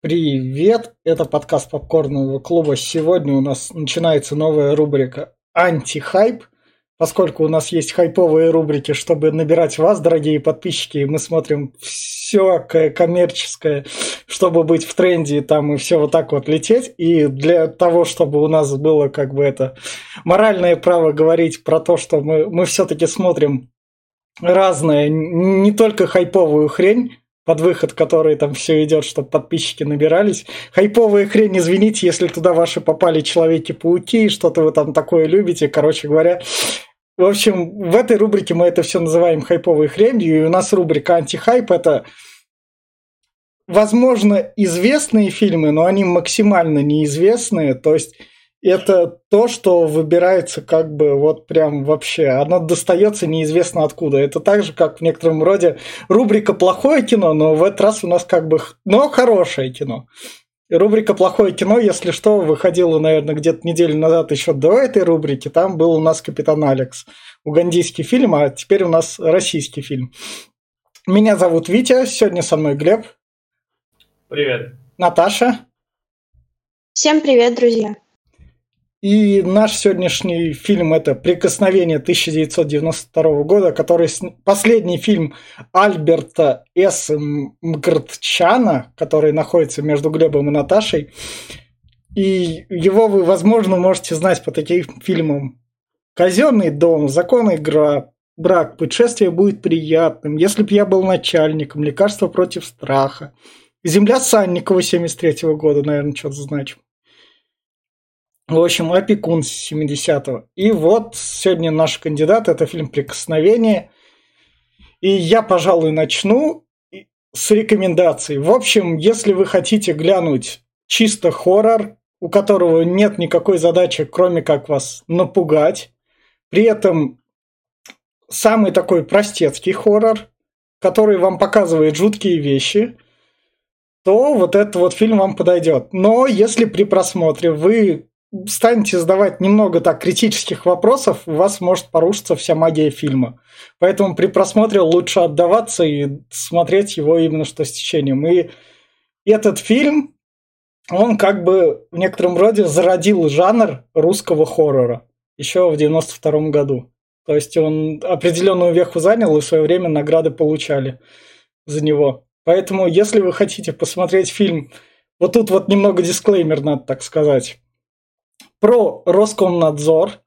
Привет, это подкаст Попкорного клуба. Сегодня у нас начинается новая рубрика «Антихайп». Поскольку у нас есть хайповые рубрики, чтобы набирать вас, дорогие подписчики, мы смотрим все коммерческое, чтобы быть в тренде там и все вот так вот лететь. И для того, чтобы у нас было как бы это моральное право говорить про то, что мы, мы все-таки смотрим разное, не только хайповую хрень, под выход, который там все идет, чтобы подписчики набирались. Хайповая хрень, извините, если туда ваши попали Человеки-пауки, что-то вы там такое любите, короче говоря. В общем, в этой рубрике мы это все называем хайповой хренью, и у нас рубрика антихайп – это возможно, известные фильмы, но они максимально неизвестные. То есть это то, что выбирается как бы вот прям вообще. Оно достается неизвестно откуда. Это так же, как в некотором роде рубрика «Плохое кино», но в этот раз у нас как бы... Но хорошее кино. И рубрика «Плохое кино», если что, выходила, наверное, где-то неделю назад еще до этой рубрики. Там был у нас «Капитан Алекс». Угандийский фильм, а теперь у нас российский фильм. Меня зовут Витя, сегодня со мной Глеб. Привет. Наташа. Всем привет, друзья. И наш сегодняшний фильм это «Прикосновение» 1992 года, который последний фильм Альберта С. Мгртчана, который находится между Глебом и Наташей. И его вы, возможно, можете знать по таким фильмам «Казенный дом», «Закон игра», «Брак», «Путешествие будет приятным», «Если б я был начальником», «Лекарство против страха», «Земля Санникова» 73 года, наверное, что-то значит. В общем, опекун 70-го. И вот сегодня наш кандидат – это фильм «Прикосновение». И я, пожалуй, начну с рекомендаций. В общем, если вы хотите глянуть чисто хоррор, у которого нет никакой задачи, кроме как вас напугать, при этом самый такой простецкий хоррор, который вам показывает жуткие вещи, то вот этот вот фильм вам подойдет. Но если при просмотре вы станете задавать немного так критических вопросов, у вас может порушиться вся магия фильма. Поэтому при просмотре лучше отдаваться и смотреть его именно что с течением. И этот фильм, он как бы в некотором роде зародил жанр русского хоррора еще в 92 году. То есть он определенную веху занял и в свое время награды получали за него. Поэтому, если вы хотите посмотреть фильм, вот тут вот немного дисклеймер надо так сказать про Роскомнадзор,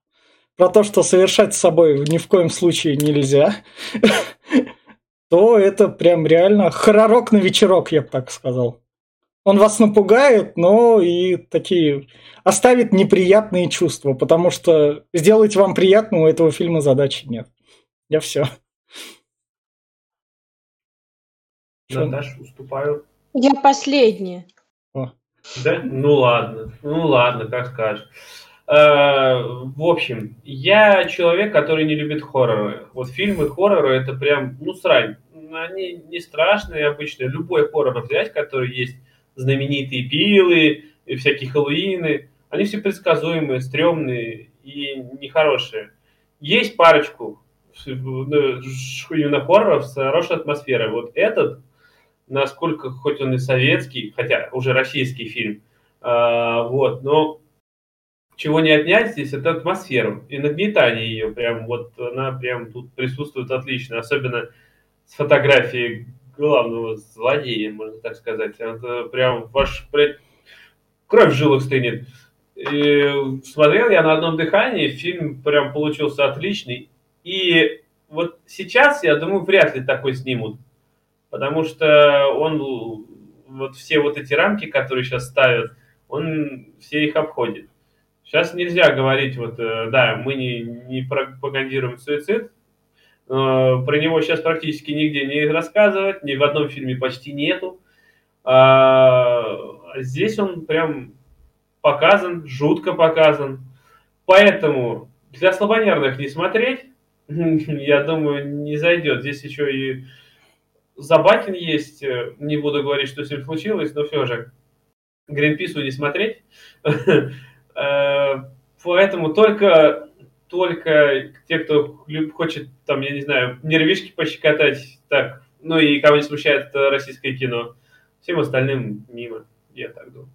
про то, что совершать с собой ни в коем случае нельзя, то это прям реально хоророк на вечерок, я бы так сказал. Он вас напугает, но и такие оставит неприятные чувства, потому что сделать вам приятно у этого фильма задачи нет. Я все. Наташ, уступаю. Я последняя. Да? Ну ладно, ну ладно, как скажешь. Э, в общем, я человек, который не любит хорроры. Вот фильмы хорроры это прям, ну, срань. Они не страшные обычно. Любой хоррор взять, который есть знаменитые пилы и всякие хэллоуины, они все предсказуемые, стрёмные и нехорошие. Есть парочку ну, именно хорроров с хорошей атмосферой. Вот этот насколько, хоть он и советский, хотя уже российский фильм, а, вот, но чего не отнять здесь, это атмосферу и нагнетание ее, прям вот она прям тут присутствует отлично, особенно с фотографией главного злодея, можно так сказать. Это прям ваш кровь в жилах стынет. И смотрел я на одном дыхании, фильм прям получился отличный. И вот сейчас, я думаю, вряд ли такой снимут потому что он вот все вот эти рамки, которые сейчас ставят, он все их обходит. Сейчас нельзя говорить, вот, э, да, мы не, не пропагандируем суицид, про него сейчас практически нигде не рассказывать, ни в одном фильме почти нету. А здесь он прям показан, жутко показан. Поэтому для слабонервных не смотреть, я думаю, не зайдет. Здесь еще и Забакин есть, э, не буду говорить, что с ним случилось, но все же Гринпису не смотреть. Э, поэтому только, только те, кто хочет, там, я не знаю, нервишки пощекотать, так, ну и кого не смущает российское кино, Всем остальным мимо, я так думаю.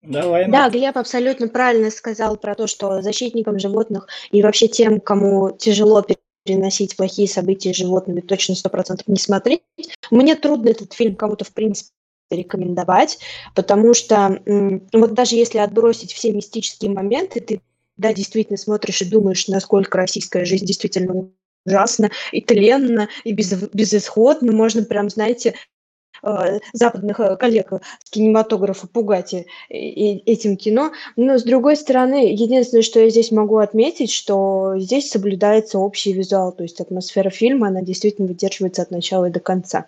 Давай. Да, Глеб абсолютно правильно сказал про то, что защитникам животных и вообще тем, кому тяжело переносить плохие события с животными, точно сто процентов не смотреть. Мне трудно этот фильм кому-то, в принципе, рекомендовать, потому что вот даже если отбросить все мистические моменты, ты да, действительно смотришь и думаешь, насколько российская жизнь действительно ужасна и тленна, и без, безысходна. Можно прям, знаете, западных э, коллег с кинематографа пугать этим кино. Но, с другой стороны, единственное, что я здесь могу отметить, что здесь соблюдается общий визуал, то есть атмосфера фильма, она действительно выдерживается от начала и до конца.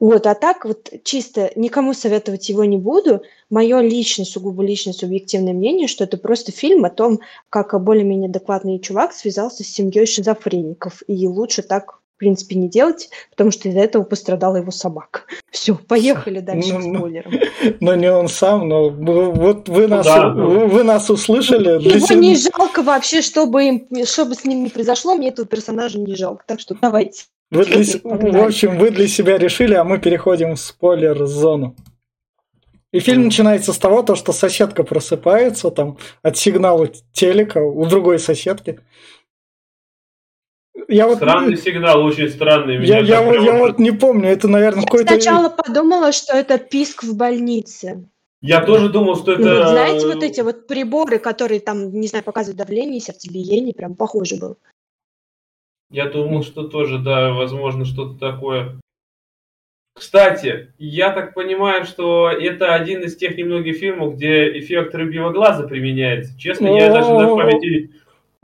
Вот, а так вот чисто никому советовать его не буду. Мое личное, сугубо личное субъективное мнение, что это просто фильм о том, как более-менее адекватный чувак связался с семьей шизофреников. И лучше так, принципе, не делать, потому что из-за этого пострадала его собака. Все, поехали дальше ну, ну спойлером. Ну, не он сам, но вот вы нас, да, вы, вы нас услышали. Его себя... не жалко вообще, чтобы, им, чтобы с ним не произошло, мне этого персонажа не жалко. Так что давайте. Вы для, в общем, вы для себя решили, а мы переходим в спойлер-зону. И фильм начинается с того, то, что соседка просыпается там от сигнала телека у другой соседки. Я вот, странный сигнал, очень странный. Меня я, я, я вот не помню, это, наверное, какой-то... сначала подумала, что это писк в больнице. Я тоже думал, что это... Ну, знаете, вот эти вот приборы, которые там, не знаю, показывают давление, сердцебиение, прям похоже было. Я думал, что тоже, да, возможно, что-то такое. Кстати, я так понимаю, что это один из тех немногих фильмов, где эффект рыбьего глаза применяется. Честно, я даже на памяти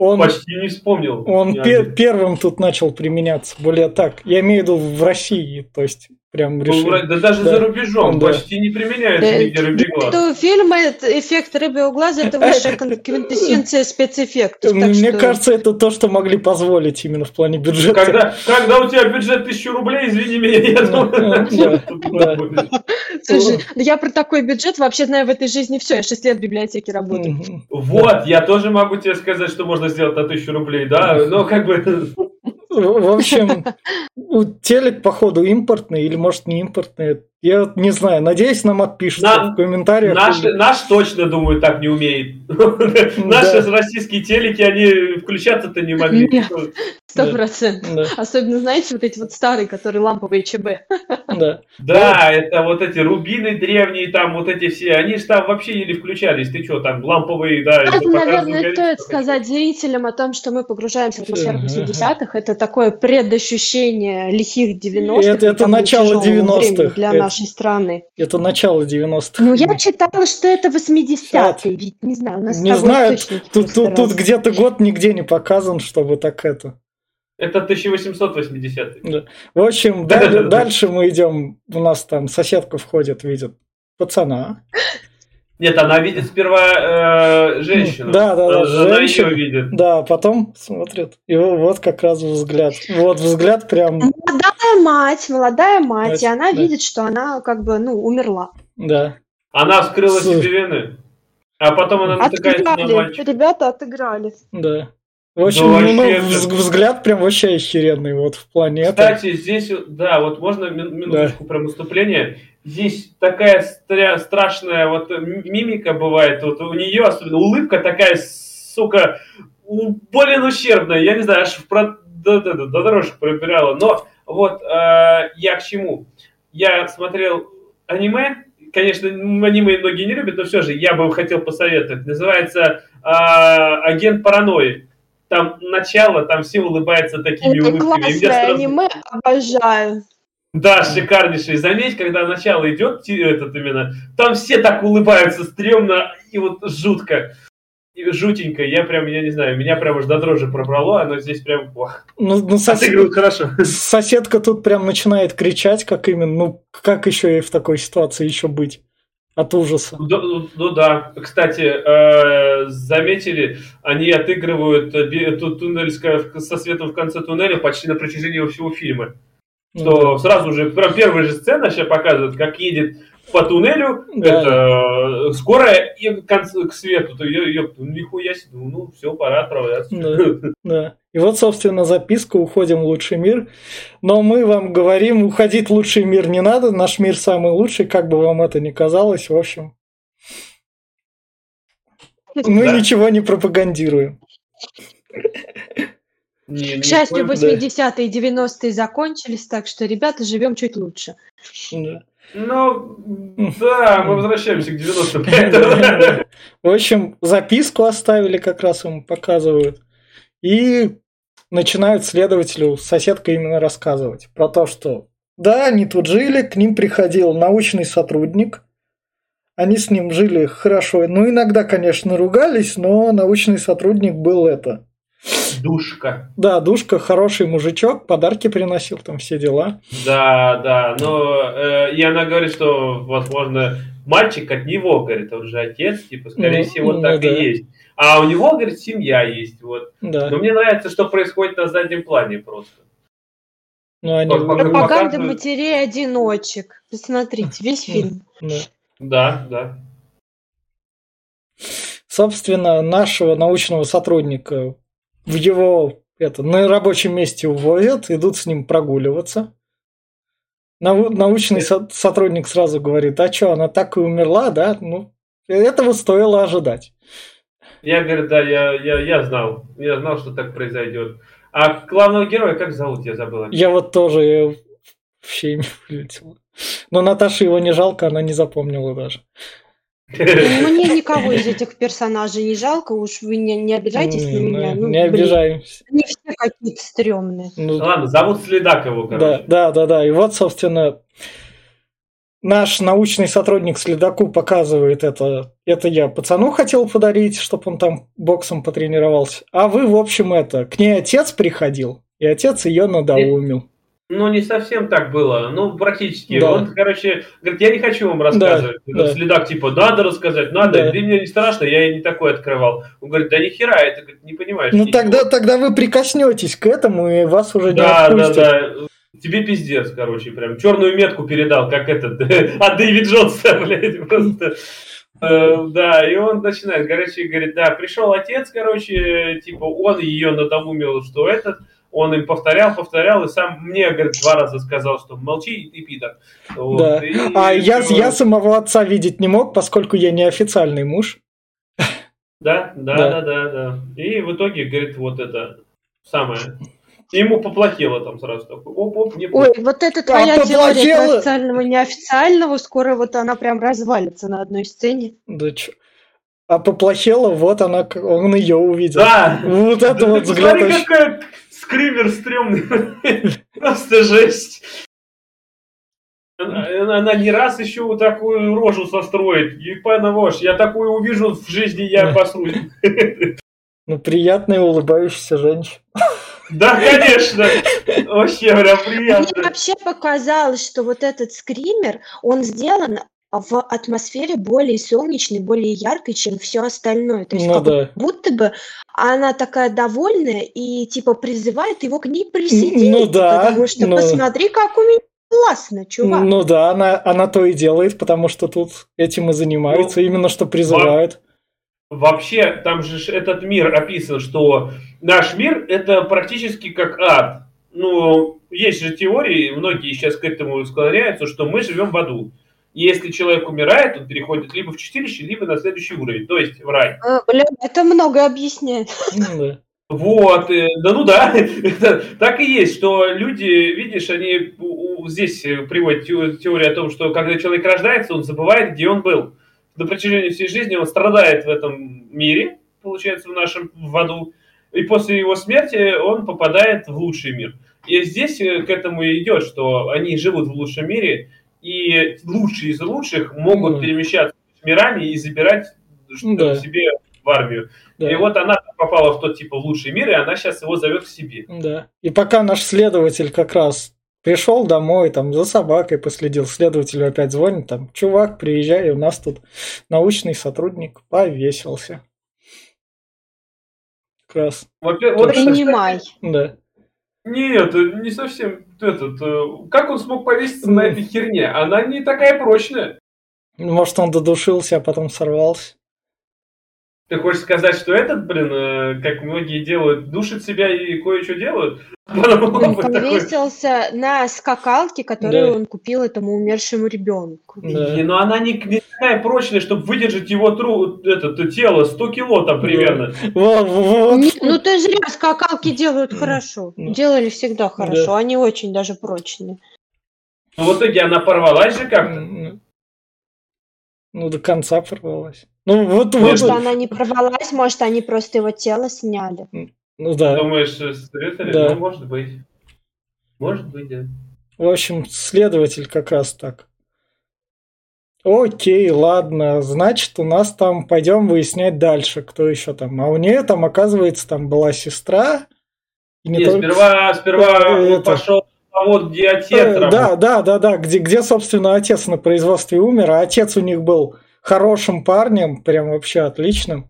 он, почти не вспомнил. Он пер- первым тут начал применяться. Более так, я имею в виду в России, то есть Прям ну, решил. да даже да. за рубежом да. почти не применяется да. нигде рыбий глаз. Это фильм, эффект рыбьего глаза, это высшая квинтэссенция спецэффектов. Мне что... кажется, это то, что могли позволить именно в плане бюджета. Когда, когда у тебя бюджет тысячу рублей, извини меня, я думаю... Слушай, я про такой бюджет вообще знаю в этой жизни все. Я 6 лет в библиотеке работаю. Вот, я тоже могу тебе сказать, что можно сделать на тысячу рублей, да, но как бы... В общем, телек, походу, импортный или, может, не импортный. Я не знаю, надеюсь, нам отпишут на, в комментариях. Наш, или... наш точно, думаю, так не умеет. Наши российские телеки, они включаться-то не могли. Сто процентов. Особенно, знаете, вот эти вот старые, которые ламповые ЧБ. Да. Да, это вот эти рубины древние, там вот эти все, они же там вообще еле включались. Ты что, там ламповые, да. Это, наверное, стоит сказать зрителям о том, что мы погружаемся в атмосферу 80-х. Это такое предощущение лихих 90-х. Это, это начало 90-х. Для нас нашей страны. Это начало 90-х. Ну, я читала, что это 80-е, ведь не знаю, у нас Не знаю, тут, тут, тут где-то год нигде не показан, чтобы так это. Это 1880 да. В общем, дальше мы идем, у нас там соседка входит, видит пацана. Нет, она видит сперва э, женщину. Да, да, да. Она женщину, ее видит. Да, потом смотрит. И вот как раз взгляд. Вот взгляд прям. Молодая мать, молодая мать, мать и она да. видит, что она как бы, ну, умерла. Да. Она вскрыла С... себе вены, а потом она натыкается отыграли. на мальчика. Ребята отыграли. Да. В общем, ну, ну, ну взгляд прям вообще охеренный вот в плане Кстати, здесь, да, вот можно минуточку да. про наступление. Здесь такая стра- страшная вот мимика бывает, вот у нее особенно улыбка такая, сука, более ущербная, я не знаю, аж в про... до, до, до, до дорожек пробирала. Но вот э, я к чему? Я смотрел аниме, конечно, аниме многие не любят, но все же я бы хотел посоветовать. Называется э, «Агент паранойи» там начало, там все улыбаются такими Это улыбками. классное сразу... аниме, обожаю. Да, шикарнейший. Заметь, когда начало идет, этот именно, там все так улыбаются стрёмно и вот жутко. И жутенько. Я прям, я не знаю, меня прям уж до дрожи пробрало, оно здесь прям... Ох, ну, ну сосед... хорошо. Соседка тут прям начинает кричать, как именно, ну, как еще и в такой ситуации еще быть? От ужаса. Ну, ну, ну да. Кстати, э, заметили, они отыгрывают эту туннель со светом в конце туннеля почти на протяжении всего фильма. Что сразу же, прям первая же сцена сейчас показывает, как едет по туннелю, Да. это э, скорая и к, к свету, то я, я, нихуя себе, ну, ну все, пора отправляться. Да. Да. И вот, собственно, записка «Уходим в лучший мир». Но мы вам говорим, уходить в лучший мир не надо, наш мир самый лучший, как бы вам это ни казалось, в общем. Мы Да. ничего не пропагандируем. Не- К не счастью, понял. 80-е и 90-е закончились, так что, ребята, живем чуть лучше. Да. Ну, да, мы возвращаемся к 90-м. поэтому- В общем, записку оставили, как раз ему показывают. И начинают следователю соседка именно рассказывать про то, что да, они тут жили, к ним приходил научный сотрудник, они с ним жили хорошо. Ну, иногда, конечно, ругались, но научный сотрудник был это. Душка. Да, Душка хороший мужичок, подарки приносил, там все дела. Да, да, но э, и она говорит, что, возможно, мальчик от него, говорит, он же отец, типа, скорее Ну, всего, ну так да. и есть. А у него, говорит, семья есть, вот. Да. Но мне нравится, что происходит на заднем плане просто. Ну, они... Пропаганда показывают. матерей-одиночек. Посмотрите, весь фильм. Да, да. Собственно, нашего научного сотрудника в его это, на рабочем месте увозят, идут с ним прогуливаться. Нау- научный со- сотрудник сразу говорит, а что, она так и умерла, да? Ну, этого стоило ожидать. Я, говорю, да, я, я, я знал. Я знал, что так произойдет. А главного героя как зовут, я забыл. Я вот тоже вообще имя вылетело. Но Наташе его не жалко, она не запомнила даже. Мне никого из этих персонажей не жалко, уж вы не, не обижайтесь на Не, меня. Ну, не блин, обижаемся. Они все какие-то стрёмные. Ну, Ладно, зовут Следак его, Да, короче. да, да, да. И вот, собственно, наш научный сотрудник Следаку показывает это. Это я пацану хотел подарить, чтобы он там боксом потренировался. А вы, в общем, это, к ней отец приходил, и отец ее надоумил. Ну, не совсем так было. Ну, практически. Да. Он, короче, говорит, я не хочу вам рассказывать. Да, да. Следак, типа, надо рассказать, надо. Да. Да мне не страшно, я не такой открывал. Он говорит, да ни хера, это говорит, не понимаешь. Ну, ничего». тогда, тогда вы прикоснетесь к этому, и вас уже не Да, да, отпустят. да. Тебе пиздец, короче, прям черную метку передал, как этот, от Дэвид Джонса, блядь, просто. Э, Да, и он начинает, короче, говорит, да, пришел отец, короче, типа, он ее надоумил, что этот, он им повторял, повторял, и сам мне, говорит, два раза сказал, что молчи и пидор. Вот, Да. и А я, всё. я самого отца видеть не мог, поскольку я не официальный муж. Да, да, Да. да, да, да. И в итоге, говорит, вот это самое. Ему поплохело там сразу такой, оп-оп, не Ой, вот эта твоя теория поплохело. про официального неофициального, скоро вот она прям развалится на одной сцене. Да чё. А поплохело, вот она, он ее увидел. Да, Вот это Да вот ты взгляд. Посмотри, очень- какой скример стрёмный. Просто жесть. Она, она не раз еще вот такую рожу состроит. Ебана вошь, я такую увижу в жизни, я Да. обосрусь. Ну, приятная улыбающаяся женщина. Да, конечно. Вообще прям Мне приятно. вообще показалось, что вот этот скример, он сделан в атмосфере более солнечной, более яркой, чем все остальное. То есть Ну как да. будто бы она такая довольная и типа призывает его к ней присоединиться. Ну да, Потому что ну. посмотри, как у меня классно, чувак. Ну да, она, она то и делает, потому что тут этим и занимаются, Ну, именно что призывают. Вообще, там же этот мир описан, что наш мир это практически как ад. Ну, есть же теории, многие сейчас к этому склоняются, что мы живем в аду. И если человек умирает, он переходит либо в чистилище, либо на следующий уровень, то есть в рай. А, бля, это много объясняет. Ну. Вот, э, да ну да, так и есть, что люди, видишь, они здесь э, приводят те- теорию о том, что когда человек рождается, он забывает, где он был. На протяжении всей жизни он страдает в этом мире, получается, в нашем в аду, и после его смерти он попадает в лучший мир. И здесь э, к этому и идет, что они живут в лучшем мире, и лучшие из лучших могут Ну. перемещаться мирами и забирать что- Да. себе в армию. Да. И вот она попала в тот типа в лучший мир, и она сейчас его зовет к себе. Да. И пока наш следователь как раз пришел домой, там за собакой последил, следователю опять звонит, там, чувак, приезжай, у нас тут научный сотрудник повесился. Как раз, Во-первых, вот, Принимай. да. Нет, не совсем этот. Э, как он смог повеситься на этой херне? Она не такая прочная. Может, он додушился, а потом сорвался. Ты хочешь сказать, что этот, блин, э, как многие делают, душит себя и кое-что делают? Он повесился на скакалке, которую да. он купил этому умершему ребенку. Да. Но она не, не такая прочная, чтобы выдержать его тру, это, тело, 100 кило там примерно. Да. Ну ты зря, скакалки делают хорошо. Делали всегда хорошо, они очень даже прочные. Ну в итоге она порвалась же как-то. Ну, до конца порвалась. Ну, вот, может, вот... она не порвалась, может, они просто его тело сняли. Ну да. Думаешь, следователь? Да. Ну, может быть. Может быть, да. В общем, следователь как раз так. Окей, ладно, значит, у нас там пойдем выяснять дальше, кто еще там. А у нее там, оказывается, там была сестра. И не, не только... сперва, сперва э, это... пошел а вот где отец э. Да, да, да, да, где, где, собственно, отец на производстве умер, а отец у них был хорошим парнем, прям вообще отличным.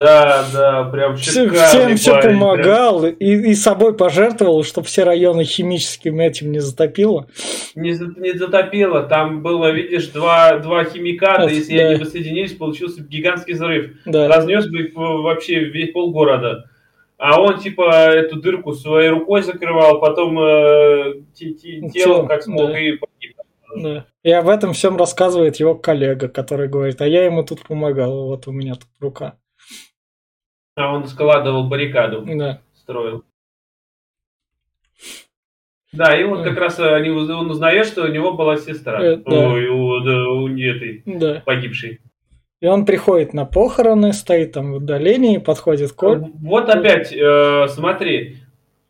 Да, да, прям Всем парень, все помогал прям. и, и собой пожертвовал, чтобы все районы химическим этим не затопило. Не, не затопило, там было, видишь, два, два химиката, Это, если да. они бы соединились, получился гигантский взрыв. Да. Разнес бы вообще весь полгорода а он типа эту дырку своей рукой закрывал, потом э, тело как смог да. и. Да. И об этом всем рассказывает его коллега, который говорит, а я ему тут помогал, вот у меня тут рука. А он складывал баррикаду, да. строил. Да, и вот как раз они, он узнает, что у него была сестра, э, да. у, у, у этой да. погибшей. И он приходит на похороны, стоит там в удалении, подходит к... Вот опять, э, смотри,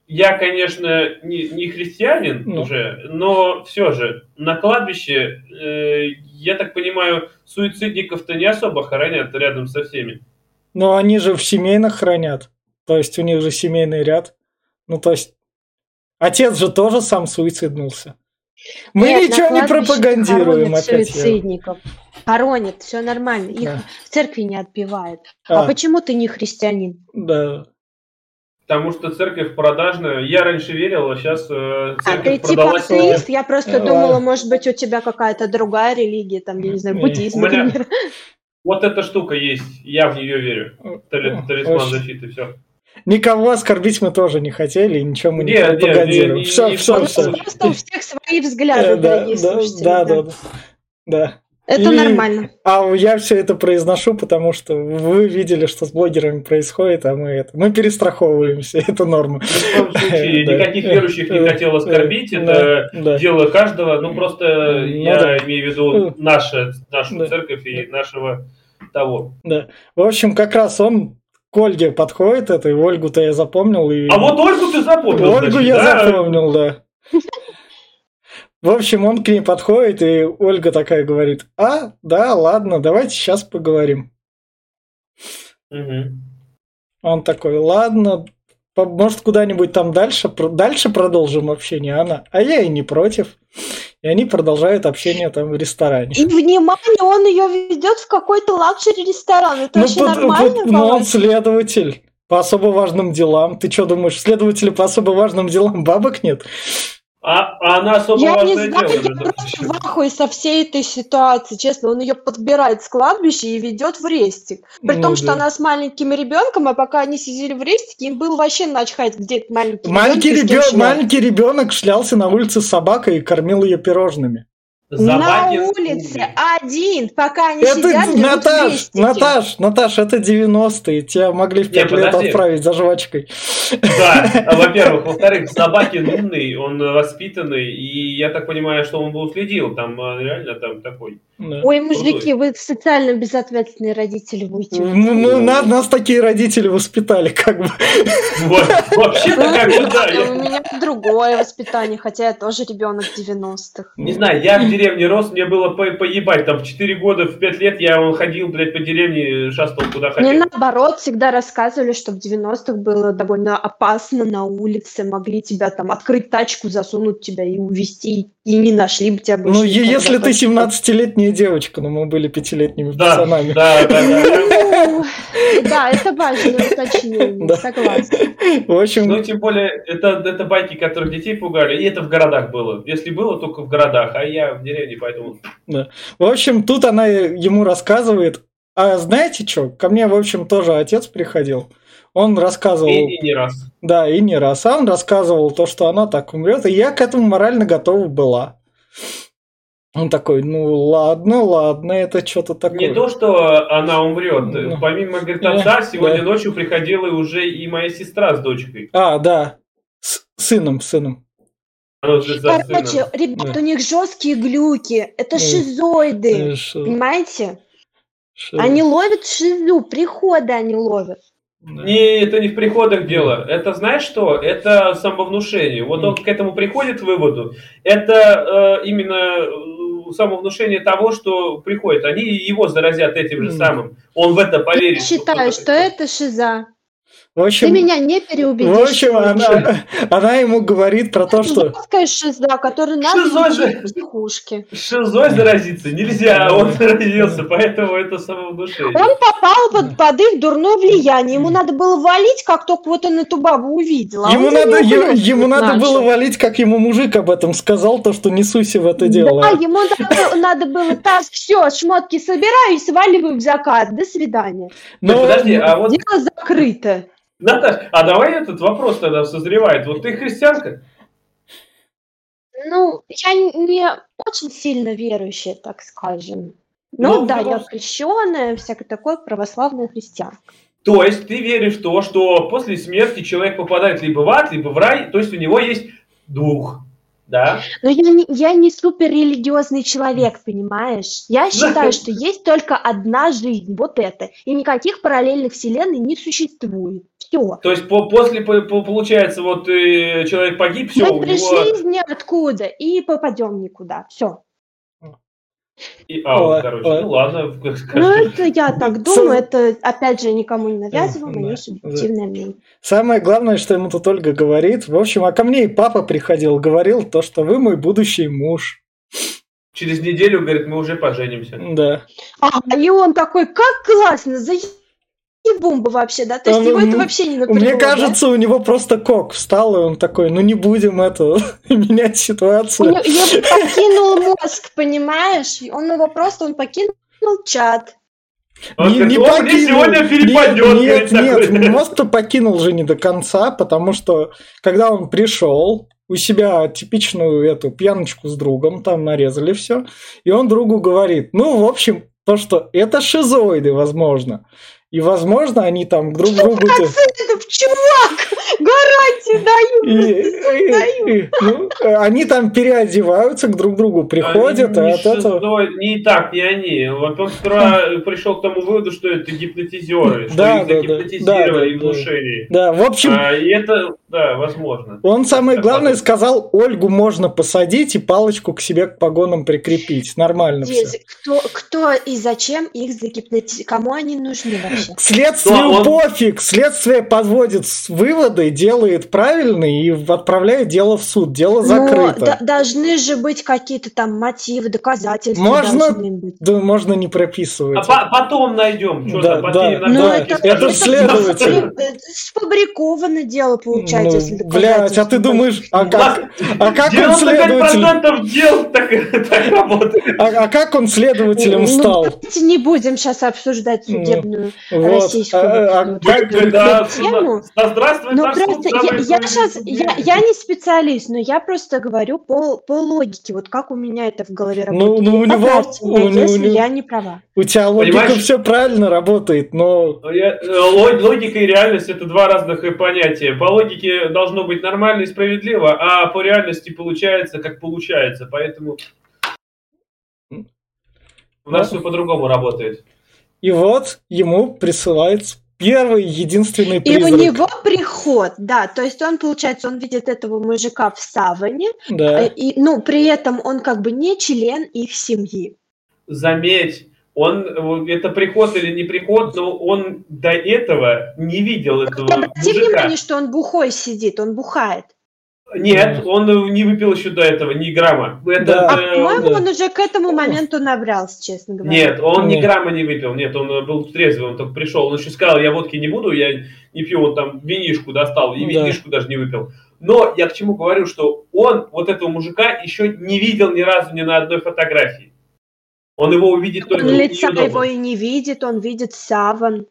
я, конечно, не, не христианин ну. уже, но все же на кладбище, э, я так понимаю, суицидников-то не особо хоронят рядом со всеми. Но они же в семейных хранят. То есть у них же семейный ряд. Ну, то есть отец же тоже сам суициднулся. Мы Нет, ничего не пропагандируем опять. Суицидников. Хоронят, все нормально. Их да. в церкви не отбивают. А. а почему ты не христианин? Да. Потому что церковь продажная. Я раньше верил, а сейчас э, церковь А ты типа атеист? Я просто а. думала, может быть, у тебя какая-то другая религия, там, я не знаю, буддизм, меня... например. Вот эта штука есть, я в нее верю. Талисман защиты, все. Никого оскорбить мы тоже не хотели, ничего мы не нет, пропагандируем. Нет, все, все, все. Просто у всех свои взгляды, дорогие да, слушатели. Да, да, да. да. Это и, нормально. А я все это произношу, потому что вы видели, что с блогерами происходит, а мы это. Мы перестраховываемся, это норма. В любом случае, никаких верующих не хотел оскорбить, это дело каждого. Ну просто ну я имею в виду нашу церковь и нашего того. Да. В общем, как раз он к Ольге подходит это, и Ольгу-то я запомнил. И... А вот Ольгу ты запомнил. Ольгу значит, я да? запомнил, да. В общем, он к ней подходит, и Ольга такая говорит, а, да, ладно, давайте сейчас поговорим. Угу. Он такой, ладно, может, куда-нибудь там дальше, дальше продолжим общение, она, а я и не против. И они продолжают общение там в ресторане. И внимание, он ее ведет в какой-то luxury ресторан. Это ну, вообще под, нормально? Под, ну, он следователь по особо важным делам. Ты что думаешь, следователю по особо важным делам бабок нет? А, а она особо я не знаю, дело, я просто в ахуе со всей этой ситуации, честно. Он ее подбирает с кладбища и ведет в рестик. При ну, том, да. что она с маленьким ребенком, а пока они сидели в рестике, им было вообще начхать, где этот маленький, маленький ребенок. Маленький ребенок шлялся на улице с собакой и кормил ее пирожными. На улице один, пока они это сидят, Наташ, Наташ, Наташ, это 90-е. Тебя могли в 5 лет отправить за жвачкой. Да, во-первых. Во-вторых, собаки умный, он воспитанный, и я так понимаю, что он бы уследил. Там а, реально там такой. Да. Ой, мужики, вы социально безответственные родители будете. Ну, ну нас, нас такие родители воспитали, как бы. Вообще-то как бы, да. У меня другое воспитание, хотя я тоже ребенок 90-х. Не знаю, я в деревне рос, мне было по поебать. Там в 4 года, в 5 лет я он ходил, блядь, по деревне, шастал куда хотел. Мне наоборот всегда рассказывали, что в 90-х было довольно опасно на улице, могли тебя там открыть тачку, засунуть тебя и увезти, и не нашли бы тебя больше. Ну, если ты 17-летняя девочка, но мы были пятилетними да, пацанами. Да, да, да. Ну, да, это важное уточнение, Да. согласна. В общем, Ну, тем более, это, это байки, которые детей пугали, и это в городах было. Если было, только в городах, а я в деревне, поэтому... В общем, тут она ему рассказывает. А знаете что? Ко мне, в общем, тоже отец приходил. Он рассказывал, И, и не раз. да, и не раз. А он рассказывал то, что она так умрет, и я к этому морально готова была. Он такой, ну ладно, ладно, это что-то такое. Не то, что она умрет. Ну. Помимо, говорит, Да, отца, сегодня да. ночью приходила уже и моя сестра с дочкой. А, да, с сыном, сыном. Короче, ребят, Да. у них жесткие глюки. Это Да. шизоиды. Э, шо- Понимаете? шо- Они ловят шизу, приходы они ловят. Да. Не, это не в приходах дело. Это знаешь что? Это самовнушение. Вот он к этому приходит выводу. Это э, именно э, самовнушение того, что приходит. Они его заразят этим же самым. Он в это поверит. Я считаю, что это шиза. В Ты общем, меня не переубедишь. в общем она, она ему говорит про то, что... Жесткая шиза, которую надо же. в психушке. Шизой заразиться нельзя, он заразился, поэтому это самовнушение. Он попал под, под их дурное влияние. Ему надо было валить, как только вот он эту бабу увидел. А Ему надо, е- ему надо начал. было валить, как ему мужик об этом сказал, то, что не суйся в это дело. Да, ему надо, надо было так, все, шмотки собираю и сваливаю в закат. До свидания. Но- подожди, а вот, Дело закрыто. Наташ, а давай этот вопрос тогда созревает. Вот ты христианка? Ну, я не очень сильно верующая, так скажем. Ну, Ну, да, ну, я крещенная, всякое такое, православная христианка. То есть ты веришь в то, что после смерти человек попадает либо в ад, либо в рай, то есть у него есть дух, да? Но я не, я не супер религиозный человек, понимаешь? Я считаю, что есть только одна жизнь, вот это. И никаких параллельных вселенной не существует. Все. То есть по- после, по- по- получается, вот э, человек погиб, все, Мы у пришли него... из ниоткуда и попадем никуда. Все. И- а, Ой, короче, ой. ну ладно. Ну, это я так думаю, это, опять же, никому не навязываю, Да, мое да. субъективное мнение. Самое главное, что ему тут Ольга говорит, в общем, а ко мне и папа приходил, говорил то, что вы мой будущий муж. Через неделю, говорит, мы уже поженимся. Да. А, и он такой, как классно, бомба вообще, да? То есть Он- его это вообще не напрягло, Мне да? кажется, у него просто кок встал, и он такой, ну не будем это менять ситуацию. Его покинул мозг, понимаешь? Он его просто, он покинул чат. Он говорит, «О, мне сегодня перепадет. Нет, нет, такой. мозг-то покинул же не до конца, потому что когда он пришел, у себя типичную эту пьяночку с другом, там нарезали все, и он другу говорит, ну, в общем, то, что это шизоиды, возможно. И, возможно, они там друг другу... Процентов, чувак! Гарантии даю! И- ну, они там переодеваются, к друг другу приходят, Они и не от этого... Не так, не они. Вот он сперва пришел к тому выводу, что это гипнотизеры, что Да, их да, загипнотизировали Да, и внушили. Да, в общем, А, и это, да, возможно. он самое главное сказал, Ольгу можно посадить и палочку к себе к погонам прикрепить. Нормально все. Кто, кто и зачем их загипнотизировать? Кому они нужны вообще? Следствию пофиг. Следствие подводит с- выводы, делает правильные и отправляет дело в суд. Дело Но закрыто. да- должны же быть какие-то там мотивы, доказательства. Можно. Да можно не прописывать. А по- потом найдем, что Да, да, Ну, да, карточку, это, это ж следователь. это Сфабриковано дело получается, Ну, если блядь, а ты думаешь, а как, а как он следователем, 95% дел так, так работает. а, а как он следователем Ну, стал? давайте не будем сейчас обсуждать Ну, судебную Вот. российскую А- а как- Да, тему. да, Ну наш суд, просто я, я сейчас, я, я не специалист, но я просто говорю по, по логике, вот как у меня это в голове Ну, работает. ну, у него- Поправьте меня, у если у я не права. У тебя логика Понимаешь? все правильно работает, но Я- э, лог- Логика и реальность это два разных э, понятия. По логике должно быть нормально и справедливо, а по реальности получается как получается. Поэтому у нас все по-другому работает. и вот ему присылается первый единственный И у призрак. него приход, да, то есть он, получается, он видит этого мужика в саване, Да. э, и, ну, при этом он как бы не член их семьи. Заметь, он э, это приход или не приход, но он до этого не видел этого Обрати мужика. внимание, что он бухой сидит, он бухает. Нет, он не выпил еще до этого ни грамма. Это, Да. А э, по-моему, да. он уже к этому моменту набрался, честно говоря. Нет, он ни Нет. грамма не выпил. Нет, он э, был трезвый, он только пришел. Он еще сказал, я водки не буду, я не пью. Он там винишку достал, и Да. винишку даже не выпил. Но я к чему говорю, что он вот этого мужика еще не видел ни разу ни на одной фотографии. Он его увидит только лица нее дома. его и не видит, он видит саван.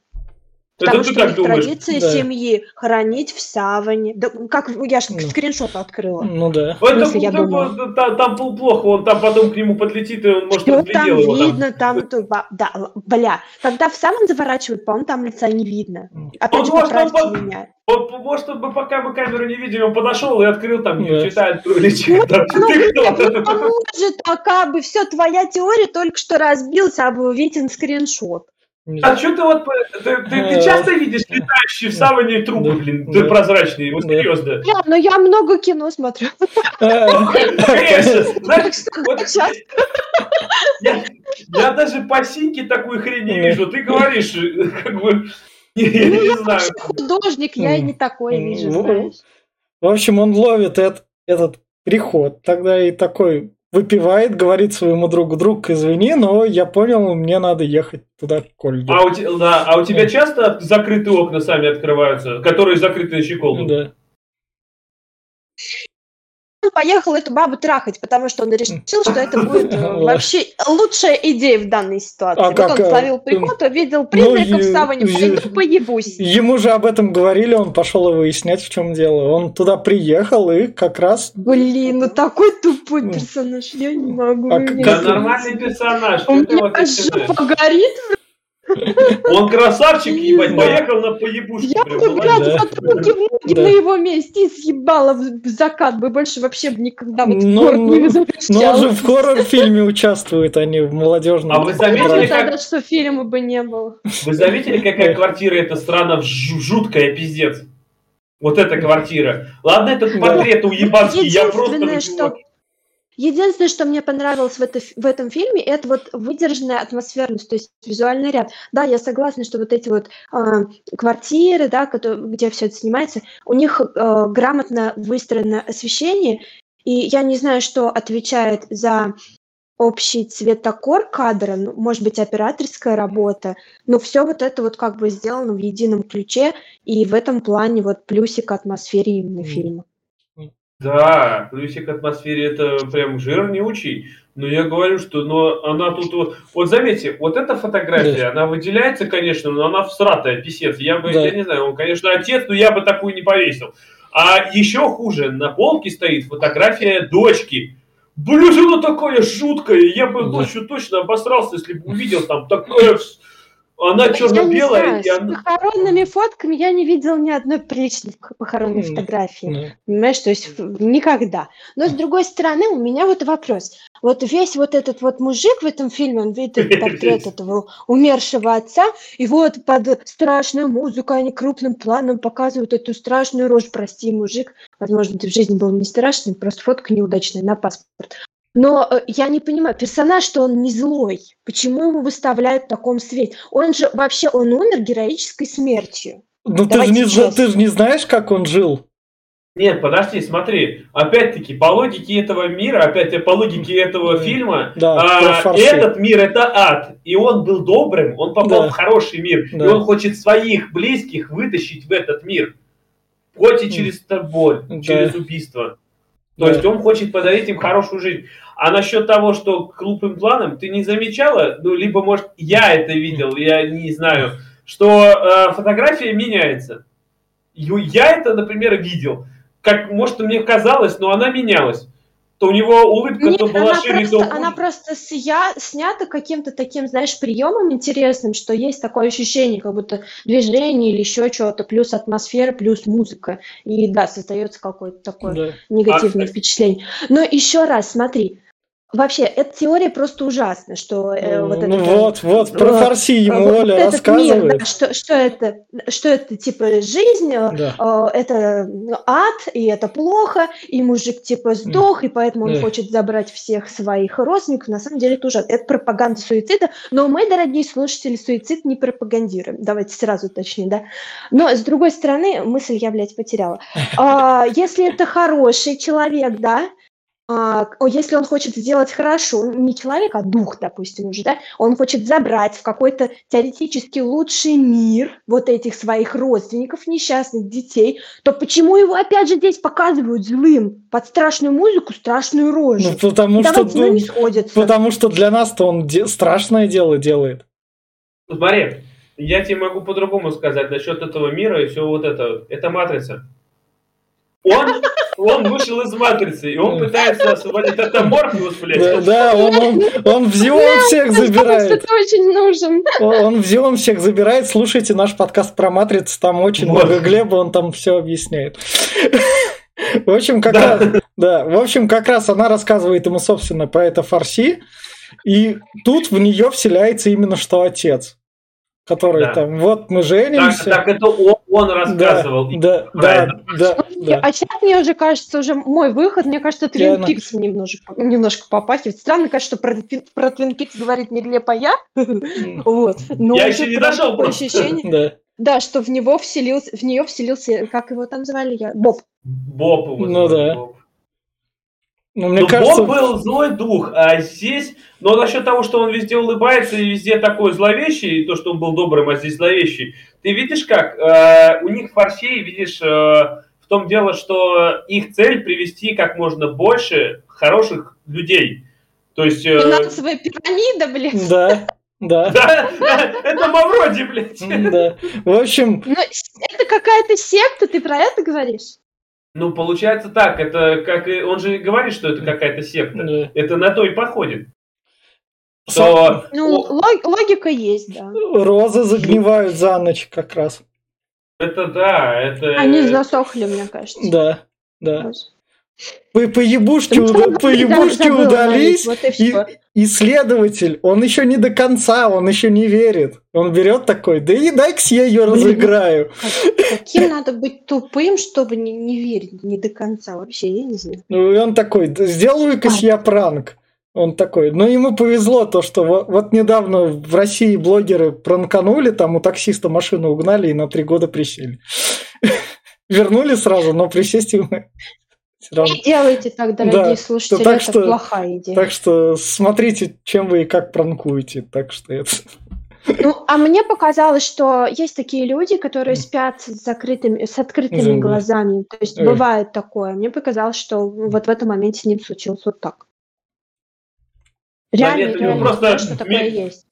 Это Потому ты что так их думаешь? традиция Да. семьи хранить в саване. Да, как я ж Ну. скриншот открыла. Ну да. Ну, это- смысле, я там, думала? там, там был плохо, он там потом к нему подлетит, и он, может, Что там его там. видно, там, то- ба- да, бля, когда в саван заворачивают, по-моему, там лица не видно. Опять же, поправьте он меня. Он, может, он бы пока мы камеру не видели, он подошел и открыл там, Да. читает личик. там, Ну, кто? Ну, может, а как бы все, твоя теория только что разбился, а был виден скриншот. А что ты вот, ты, ты- ты Э, часто видишь летающие в саване трупы, Да. блин, Да. прозрачные, вот серьезно. Бля, но я много кино смотрю. Конечно, знаешь, вот Сейчас. я, я даже по синьке такую хрень не вижу. Ты говоришь, как бы, я Ну, не я знаю. художник, я и не такое М, вижу, ну, знаешь. В общем, он ловит эт- этот приход, тогда и такой выпивает, говорит своему другу, друг, извини, но я понял, мне надо ехать туда к Ольге. А у, те- да, а у тебя Да. часто закрытые окна сами открываются, которые закрыты на щеколду? Да. Поехал эту бабу трахать, потому что он решил, что это будет э, вообще лучшая идея в данной ситуации. А вот как, он а, словил приход, увидел ну, призраков саване, е- пойду поебусь. Ему же об этом говорили, он пошел и выяснять, в чем дело. Он туда приехал и как раз... Блин, ну такой тупой Ну. персонаж, я не могу. А Да нормальный персонаж. У меня жопа горит, Он красавчик, ебать, Да. поехал на поебушку. я бы, блядь, вот руки в ноги Да. на его месте и съебала в закат бы больше вообще никогда в этот Ну, город ну, не Но он же в хоррор-фильме участвует, а не в молодежном. А вы заметили, Ну, как- тогда что фильма бы не было. Вы заметили, какая квартира эта страна жу- жуткая, пиздец? Вот эта квартира. Ладно, этот Да. портрет уебанский, я просто... Единственное, что Единственное, что мне понравилось в, это, в этом фильме, это вот выдержанная атмосферность, то есть визуальный ряд. Да, я согласна, что вот эти вот а, квартиры, да, которые, где все это снимается, у них а, грамотно выстроено освещение, и я не знаю, что отвечает за общий цветокор кадра, ну, может быть, операторская работа, но все вот это вот как бы сделано в едином ключе, и в этом плане вот плюсик атмосфере именно фильма. Да, плюсик атмосфере это прям жир неучий. Но я говорю, что но она тут вот... Вот заметьте, вот эта фотография, Да. она выделяется, конечно, но она всратая, писец. Я бы, Да. я не знаю, он, конечно, отец, но я бы такую не повесил. А еще хуже, на полке стоит фотография дочки. Блин, она такая жуткая. Я бы Да. дочь точно обосрался, если бы увидел там такое... Она черно-белая, и с похоронными фотками я не видела ни одной приличной похоронной М, фотографии. Ну, Понимаешь, то есть никогда. Но с другой стороны, у меня вот вопрос. Вот весь вот этот вот мужик в этом фильме, он видит портрет этого умершего отца, и вот под страшную музыку они крупным планом показывают эту страшную рожь. Прости, мужик, возможно, ты в жизни был не страшный, просто фотка неудачная на паспорт. Но э, я не понимаю, персонаж, что он не злой. Почему его выставляют в таком свете? Он же вообще, он умер героической смертью. Ну, ты же, не, честно. ты же не знаешь, как он жил. Нет, подожди, смотри. Опять-таки, по логике этого мира, опять по логике этого фильма, Да, а, этот мир это ад. И он был добрым, он попал Да. в хороший мир. И Да. он хочет своих близких вытащить в этот мир. Хоть и через боль, Да. через убийство. То Да. есть он хочет подарить им хорошую жизнь. А насчет того, что крупным планом, ты не замечала, ну, либо, может, я это видел, я не знаю, что э, фотография меняется. Я это, например, видел. Как, может, мне казалось, но она менялась. То у него улыбка Нет, то была она шире, просто, то она хуже. просто ся- снята каким-то таким, знаешь, приемом интересным, что есть такое ощущение, как будто движение или еще чего-то, плюс атмосфера, плюс музыка. И да, создается какое-то такое Да. негативное А, впечатление. Но еще раз, смотри, Вообще, эта теория просто ужасна, что э, вот это... Ну вот, вот, про фарси ему вот Оля этот рассказывает. мир, да, что, что это, что это типа жизнь, э, Да. э, это ад, и это плохо, и мужик типа сдох, и поэтому он Да. хочет забрать всех своих родственников. На самом деле это ужасно. Это пропаганда суицида, но мы, дорогие слушатели, суицид не пропагандируем. Давайте сразу уточним, да. Но, с другой стороны, мысль я, блядь, потеряла. А, Если это хороший человек, да, а, о, если он хочет сделать хорошо, не человек, а дух, допустим, уже, да, он хочет забрать в какой-то теоретически лучший мир вот этих своих родственников, несчастных детей, то почему его опять же здесь показывают злым? Под страшную музыку, страшную рожу. Ну, потому что, Давайте, ну, ну, не сходится. потому что для нас-то он де- страшное дело делает. Смотри, я тебе могу по-другому сказать насчет этого мира и все вот это. Это матрица. Он, он вышел из матрицы, и он пытается освободить это Морфеус, Да, блядь. да, он, он, он в Зион всех забирает. Это очень нужен. Он в Зион всех забирает. Слушайте наш подкаст про матрицу, там очень Вот. много Глеба, он там все объясняет. В общем, как Да. раз, да, в общем, как раз она рассказывает ему, собственно, про это фарси, и тут в нее вселяется именно что отец, который Да. там, вот мы Так, женимся. так это он, он рассказывал. Да, да, да, да. А сейчас мне уже кажется, уже мой выход, мне кажется, Твин Диана. Пикс немножко, немножко попахивает. Странно, конечно, что про, Твин- про Твин Пикс говорит не глепо я. Вот. Но Я еще не дошел ощущение. Да. Да, что в него вселился, в нее вселился, как его там звали я? Боб. Боб его Ну да. Боб. Ну, мне Ну, кажется, Боб был злой дух, а здесь... Но насчет того, что он везде улыбается и везде такой зловещий, и то, что он был добрым, а здесь зловещий, ты видишь как? Э, у них фарсей, видишь, э, в том дело, что их цель привести как можно больше хороших людей. То есть... э, Финансовая пирамида, блин. да, да, да, это Мавроди, блядь. да. В общем, Но это какая-то секта, ты про это говоришь? Ну, получается так, это как... и- Он же говорит, что это какая-то секта. да. Это на то и походит. Что... Ну, лог- логика есть, да. розы загнивают за ночь как раз. Это да, это... Они засохли, мне кажется. Да, да. Просто. По, по ебушке, Ну, уда- да, по я ебушке забыла удались, вот и и исследователь, он еще не до конца, он еще не верит. Он берет такой, да и дай-ка я ее разыграю. Как- Каким надо быть тупым, чтобы не, не верить не до конца вообще, я не знаю. Ну, и он такой, «Да сделаю-ка я пранк. Он такой, ну ему повезло то, что вот, вот недавно в России блогеры пранканули, там у таксиста машину угнали и на три года присели. Вернули сразу, но присесть ему всё равно. Не делайте так, дорогие Да, слушатели, так это что- плохая идея. Так что смотрите, чем вы и как пранкуете. Так что это... Ну, а мне показалось, что есть такие люди, которые спят с закрытыми, с открытыми Зомби. глазами. То есть Ой. бывает такое. Мне показалось, что вот в этом моменте с ним случилось вот так. Да Реально, нет, у него реально, просто что такое ми- есть.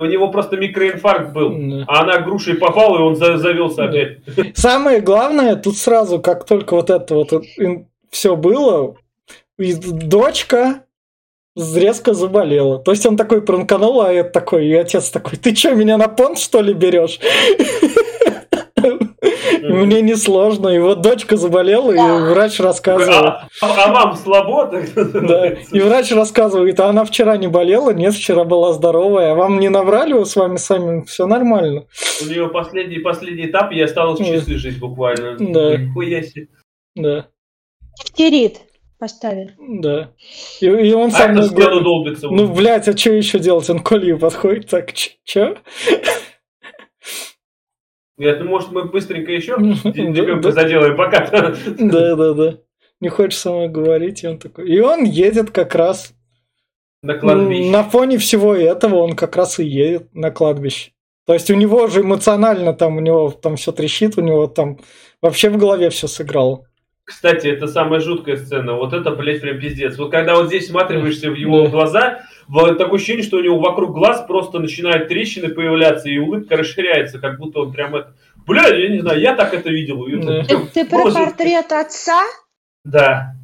У него просто микроинфаркт был. Да. А она грушей попала, и он за- завелся Да. опять. Самое главное, тут сразу, как только вот это вот все было, и дочка резко заболела. То есть он такой пранканул, а это такой, и отец такой, ты что, меня на понт, что ли, берешь? Мне несложно. И вот дочка заболела, и врач рассказывал. А, а- а вам слабо? Да. И врач рассказывает, а она вчера не болела, нет, вчера была здоровая. А вам не набрали вот с вами сами? Все нормально. У нее последний, последний этап, и осталось Ой. часы жить буквально. Да. Нихуя себе. Да, Дифтерит поставили. да. И, и он А сам это говорит, долбится. ну, блядь, а что еще делать? Он к подходит, так, че? Говорят, ну может мы быстренько еще заделаем пока. Да, да, да. Не хочешь со мной говорить, и он такой. И он едет как раз На кладбище. на фоне всего этого, он как раз и едет на кладбище. То есть у него же эмоционально там, у него там все трещит, у него там вообще в голове все сыграло. Кстати, это самая жуткая сцена. Вот это, блядь, прям пиздец. Вот когда вот здесь всматриваешься в его глаза, вот такое ощущение, что у него вокруг глаз просто начинают трещины появляться, и улыбка расширяется, как будто он прям это... Бля, я не знаю, я так это видел. Это. Ты, про портрет отца? Да.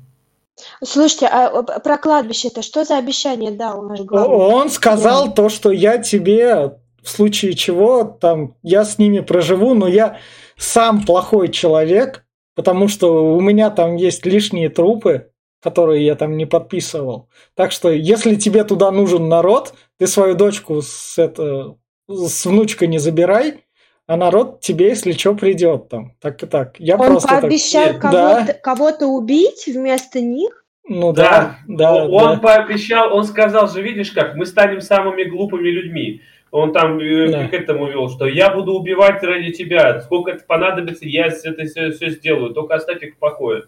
Слушайте, а э, про кладбище это что за обещание дал наш главный? Он сказал то, что я тебе в случае чего там я с ними проживу, но я сам плохой человек, потому что у меня там есть лишние трупы, которые я там не подписывал. Так что, если тебе туда нужен народ, ты свою дочку с, это, с внучкой не забирай, а народ тебе, если что, придет там. Так и так. Я Он просто пообещал так... кого-то, да. кого-то убить вместо них? Ну да, да. да он да. пообещал, он сказал же, видишь как, мы станем самыми глупыми людьми. Он там э, да. к этому вел, что я буду убивать ради тебя, сколько это понадобится, я это все, все сделаю, только оставь их в покое.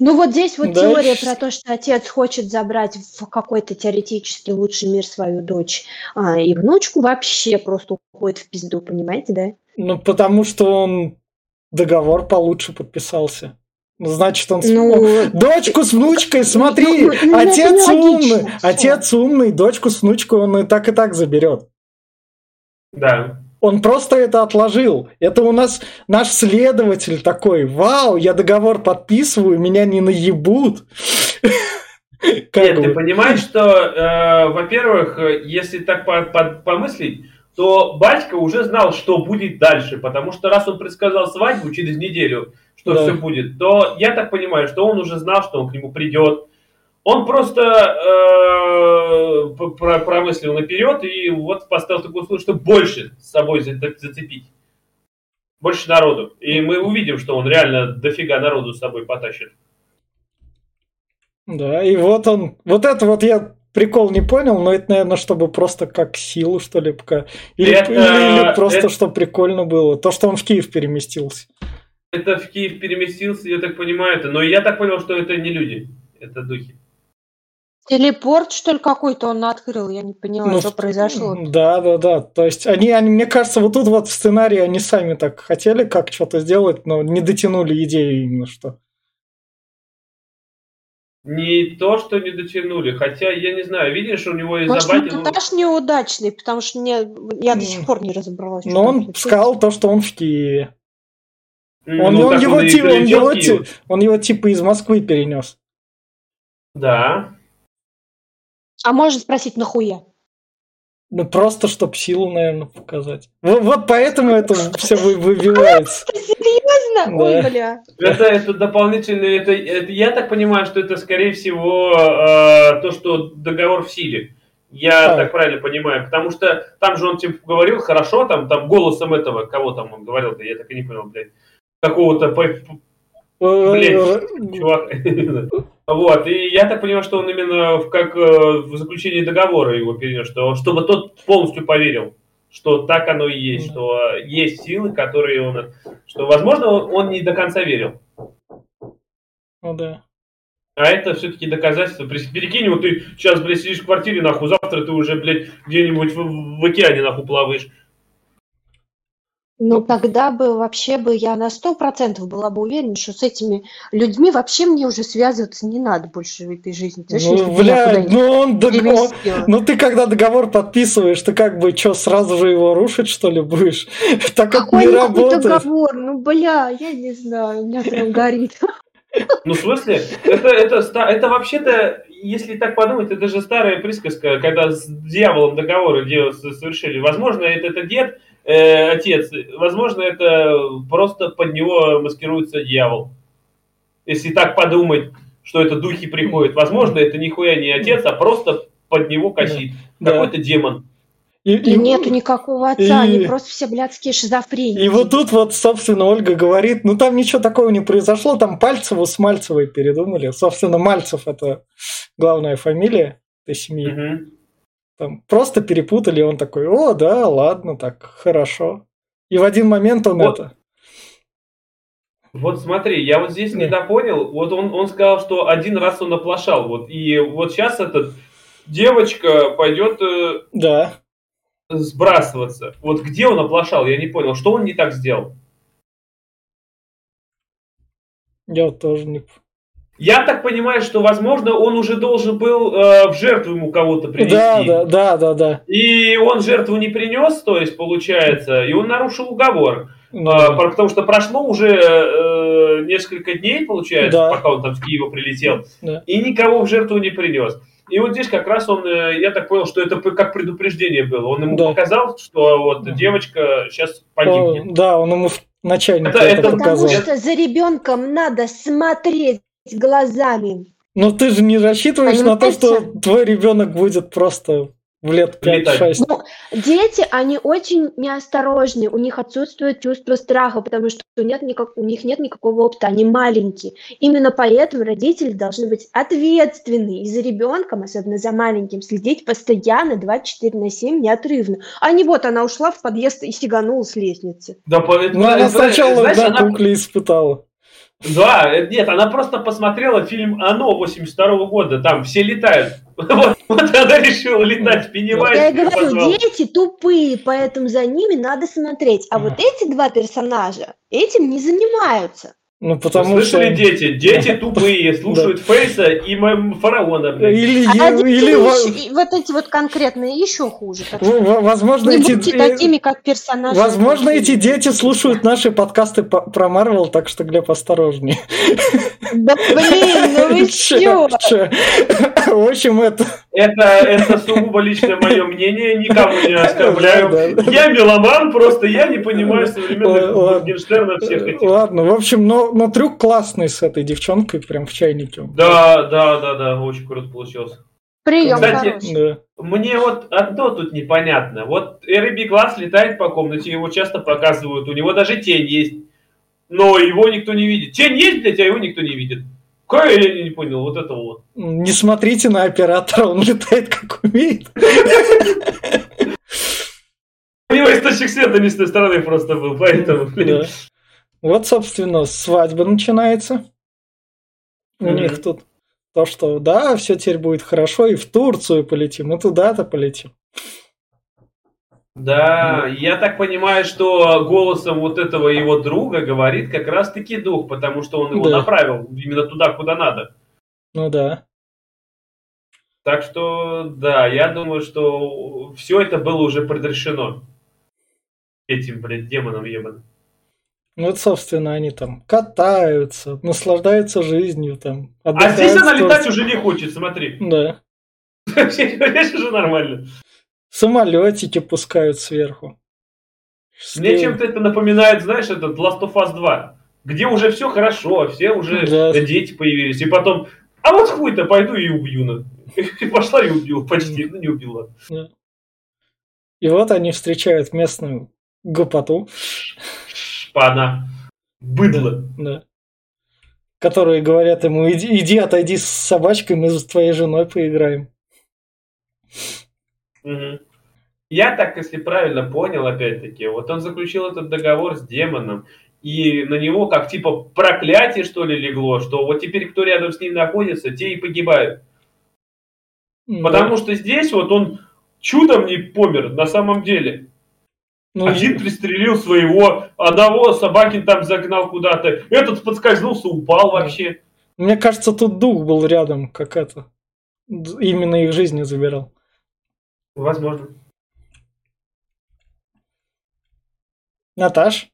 Ну вот здесь вот да. теория про то, что отец хочет забрать в какой-то теоретически лучший мир свою дочь а, и внучку, вообще просто уходит в пизду, понимаете, да? Ну потому что он договор получше подписался. Ну, значит, он... Ну, дочку с внучкой, смотри, ну, ну, отец умный, отец умный, дочку с внучкой он и так и так заберет. Да. Он просто это отложил. Это у нас наш следователь такой, вау, я договор подписываю, меня не наебут. Нет, ты понимаешь, что, э, во-первых, если так помыслить, то батька уже знал, что будет дальше, потому что раз он предсказал свадьбу через неделю, что да. все будет, то я так понимаю, что он уже знал, что он к нему придет. Он просто э, промыслил наперед и вот поставил такую условие, что больше с собой зацепить. Больше народу. И мы увидим, что он реально дофига народу с собой потащит. Да, и вот он, вот это вот я прикол не понял, но это, наверное, чтобы просто как силу, что ли, пока. Или, это, или, или просто, это... чтобы прикольно было. То, что он в Киев переместился это в Киев переместился, я так понимаю это. Но я так понял, что это не люди, это духи. Телепорт, что ли, какой-то он открыл, я не поняла, ну, что произошло. Да, да, да. То есть они, они, мне кажется, вот тут вот в сценарии они сами так хотели как что-то сделать, но не дотянули идею именно что. Не то, что не дотянули, хотя я не знаю, видишь, у него из Может, монтаж неудачный, потому что мне, я до сих пор не разобралась. Но он сказал то, что он в Киеве. Он, ну, он, его, он, он, его, он его типа из Москвы перенес. Да. А можно спросить, нахуя? Ну, просто, чтобы силу, наверное, показать. Вот, вот поэтому это все вы, выбивается. Серьезно? Да. Ой, бля. Это, это дополнительное, это, это, я так понимаю, что это, скорее всего, э, то, что договор в силе. Я а. так правильно понимаю, потому что там же он типа говорил хорошо, там, там голосом этого, кого там он говорил, да я так и не понял, блядь какого-то Блять, чувак. Вот, и я так понимаю, что он именно как э, в заключении договора его перенес, что, чтобы тот полностью поверил, что так оно и есть, что есть силы, которые он... Что, возможно, он не до конца верил. Ну да. А это все-таки доказательство. Перекинь, вот ты сейчас, блядь, сидишь в квартире, нахуй, завтра ты уже, блядь, где-нибудь в, в океане, нахуй, плаваешь. Ну, тогда бы вообще бы я на сто процентов была бы уверена, что с этими людьми вообще мне уже связываться не надо больше в этой жизни. Ты ну, бля, ну он договор... Ну ты когда договор подписываешь, ты как бы что, сразу же его рушить, что ли, будешь? Так Какой не работает. договор? Ну, бля, я не знаю, у меня прям горит. Ну, в смысле, это, это, это вообще-то, если так подумать, это же старая присказка, когда с дьяволом договоры совершили. Возможно, это, это дед, э, отец, возможно, это просто под него маскируется дьявол. Если так подумать, что это духи приходят, возможно, это нихуя не отец, а просто под него косит. Да. Какой-то демон. И, и, и нету никакого отца, и, они просто все блядские шизофреники. И вот тут вот, собственно, Ольга говорит, ну там ничего такого не произошло, там Пальцеву с Мальцевой передумали. Собственно, Мальцев это главная фамилия этой семьи. Угу. Там просто перепутали, он такой, о, да, ладно, так, хорошо. И в один момент он вот. это... Вот смотри, я вот здесь не допонял. Вот он, он сказал, что один раз он оплошал. Вот, и вот сейчас этот девочка пойдет э, да. сбрасываться. Вот где он оплошал, я не понял. Что он не так сделал? Я тоже не я так понимаю, что, возможно, он уже должен был э, в жертву ему кого-то принести. Да, да, да, да, да. И он жертву не принес, то есть, получается, и он нарушил уговор. Да. Э, потому что прошло уже э, несколько дней, получается, да. пока он там с Киева прилетел, да. и никого в жертву не принес. И вот здесь как раз он, э, я так понял, что это как предупреждение было. Он ему да. показал, что вот девочка сейчас погибнет. Да, он ему начальник это, это, показал. Потому что за ребенком надо смотреть глазами. Но ты же не рассчитываешь на то, что твой ребенок будет просто в лет Летать. 5-6. Ну, дети, они очень неосторожны, у них отсутствует чувство страха, потому что нет никак, у них нет никакого опыта, они маленькие. Именно поэтому родители должны быть ответственны и за ребенком, особенно за маленьким, следить постоянно 24 на 7 неотрывно. А не вот она ушла в подъезд и сиганула с лестницы. Да, по- Ну, она это- сначала, знаешь, да, она- кукли испытала. Да, нет, она просто посмотрела фильм «Оно» 82 года, там все летают. Вот, вот она решила летать, Пеннивайз. Я и говорю, позвал. дети тупые, поэтому за ними надо смотреть. А вот эти два персонажа этим не занимаются. Ну, Вы потому что... Слышали, дети? Дети тупые, слушают Фейса и фараона, блядь. Или, А или, родители во- ещё- и вот эти вот конкретные еще хуже. Что в- возможно, не эти... будьте э, такими, как персонажи. Возможно, эти дети слушают наши подкасты по- про Марвел, так что, Глеб, осторожнее. Да блин, ну вы чё? В общем, это... Это, это сугубо личное мое мнение, никому не оскорбляю. Я меломан, просто я не понимаю современных. Моргенштерна всех этих. Ладно, в общем, но, но трюк классный с этой девчонкой, прям в чайнике. Да, да, да, да, очень круто получилось. Прием Кстати, хороший. Да. Мне вот одно тут непонятно. Вот Эрби Глаз летает по комнате, его часто показывают, у него даже тень есть, но его никто не видит. Тень есть, блядь, а его никто не видит. Какое я не, понял, вот это вот. Не смотрите на оператора, он летает как умеет. У него источник света не с той стороны просто был, поэтому, блин. Вот, собственно, свадьба начинается. У них тут то, что да, все теперь будет хорошо, и в Турцию полетим, и туда-то полетим. Да, я так понимаю, что голосом вот этого его друга говорит как раз-таки дух, потому что он его Да. направил именно туда, куда надо. Ну да. Так что, да, я думаю, что все это было уже предрешено. Этим, блядь, демоном ебаным. Ну вот, собственно, они там катаются, наслаждаются жизнью, там. А здесь она летать уже не хочет, смотри. Да. Здесь уже нормально. Самолетики пускают сверху. Мне чем-то это напоминает, знаешь, этот Last of Us 2, где уже все хорошо, все уже Да. дети появились, и потом, а вот хуй-то пойду и убью. на». И пошла и убила, почти, ну не убила. И вот они встречают местную гопоту, Шпана. Быдло. да, которые говорят ему, иди, иди отойди с собачкой, мы с твоей женой поиграем. Мгм. Я так, если правильно понял, опять-таки, вот он заключил этот договор с демоном, и на него как типа проклятие, что ли, легло, что вот теперь кто рядом с ним находится, те и погибают. Потому что здесь вот он чудом не помер на самом деле. Ну, Один пристрелил своего, одного Собакин там загнал куда-то, этот подскользнулся, упал вообще. Мне кажется, тут дух был рядом, как это. Именно их жизни забирал. Возможно. Наташ?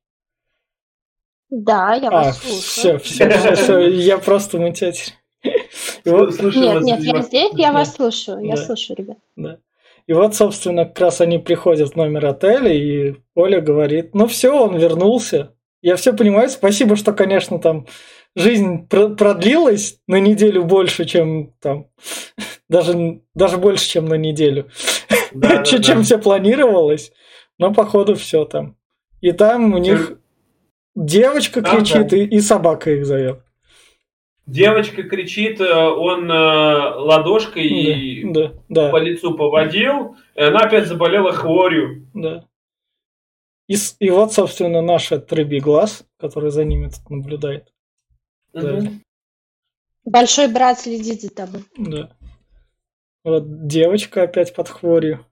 Да, я А, вас все, слушаю. все, все, все, я просто мутять. И вот, Слушай, Нет, вас, нет, я здесь, я Да. вас слушаю, я Да. слушаю, ребят. да. И вот, собственно, как раз они приходят в номер отеля, и Оля говорит, ну все, он вернулся. Я все понимаю, спасибо, что, конечно, там жизнь про- продлилась на неделю больше, чем там, даже, даже больше, чем на неделю, Да, да, чем, да. чем все планировалось, но походу все там. И там у них девочка Там, кричит, да. и, и собака их зовет. Девочка кричит, э, он э, ладошкой Да, да, по лицу поводил, и она опять заболела хворью. да. И, и вот, собственно, наш рыбий глаз, который за ними тут наблюдает. Да. Мгм. Большой брат следит за тобой. Да. Вот девочка опять под хворью.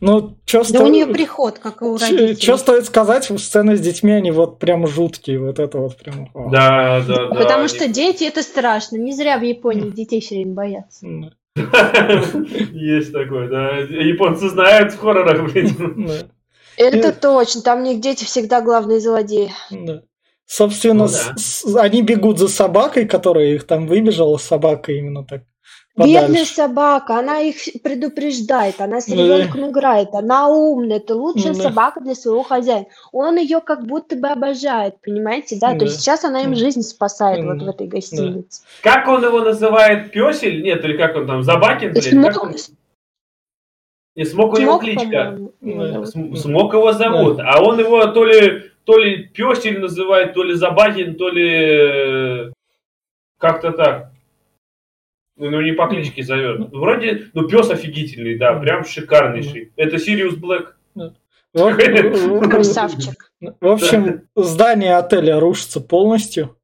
Ну, что Да у нее приход, как и у родителей. Что стоит сказать, сцены с детьми, они вот прям жуткие, вот это вот прям. Да, да, да. Потому они- что дети это страшно. Не зря в Японии детей все время боятся. Есть такое, да. Японцы знают в хоррорах, блин. да, Это точно. Там у них дети всегда главные злодеи. Да. Собственно, Ну с- да. с- они бегут за собакой, которая их там выбежала, собака именно так. Бедная подальше. собака, она их предупреждает, она с Да. ребенком играет, она умная, это лучшая Да. собака для своего хозяина. Он ее как будто бы обожает, понимаете, да? То есть Да. сейчас она им Да. жизнь спасает вот в Да. этой гостинице. Как он его называет? Песель? Нет, или как он там? Забакин? блин? Смок, Как он? Не смог у него кличка. по-моему, его Да. зовут. См- Смок его зовут. А он его то ли, то ли Песель называет, то ли Забакин, то ли э, как-то так. Ну, ну, не по кличке зовет. Ну, Вроде, ну, пес офигительный, да, прям шикарнейший. Это Сириус Блэк. Красавчик. В общем, здание отеля рушится полностью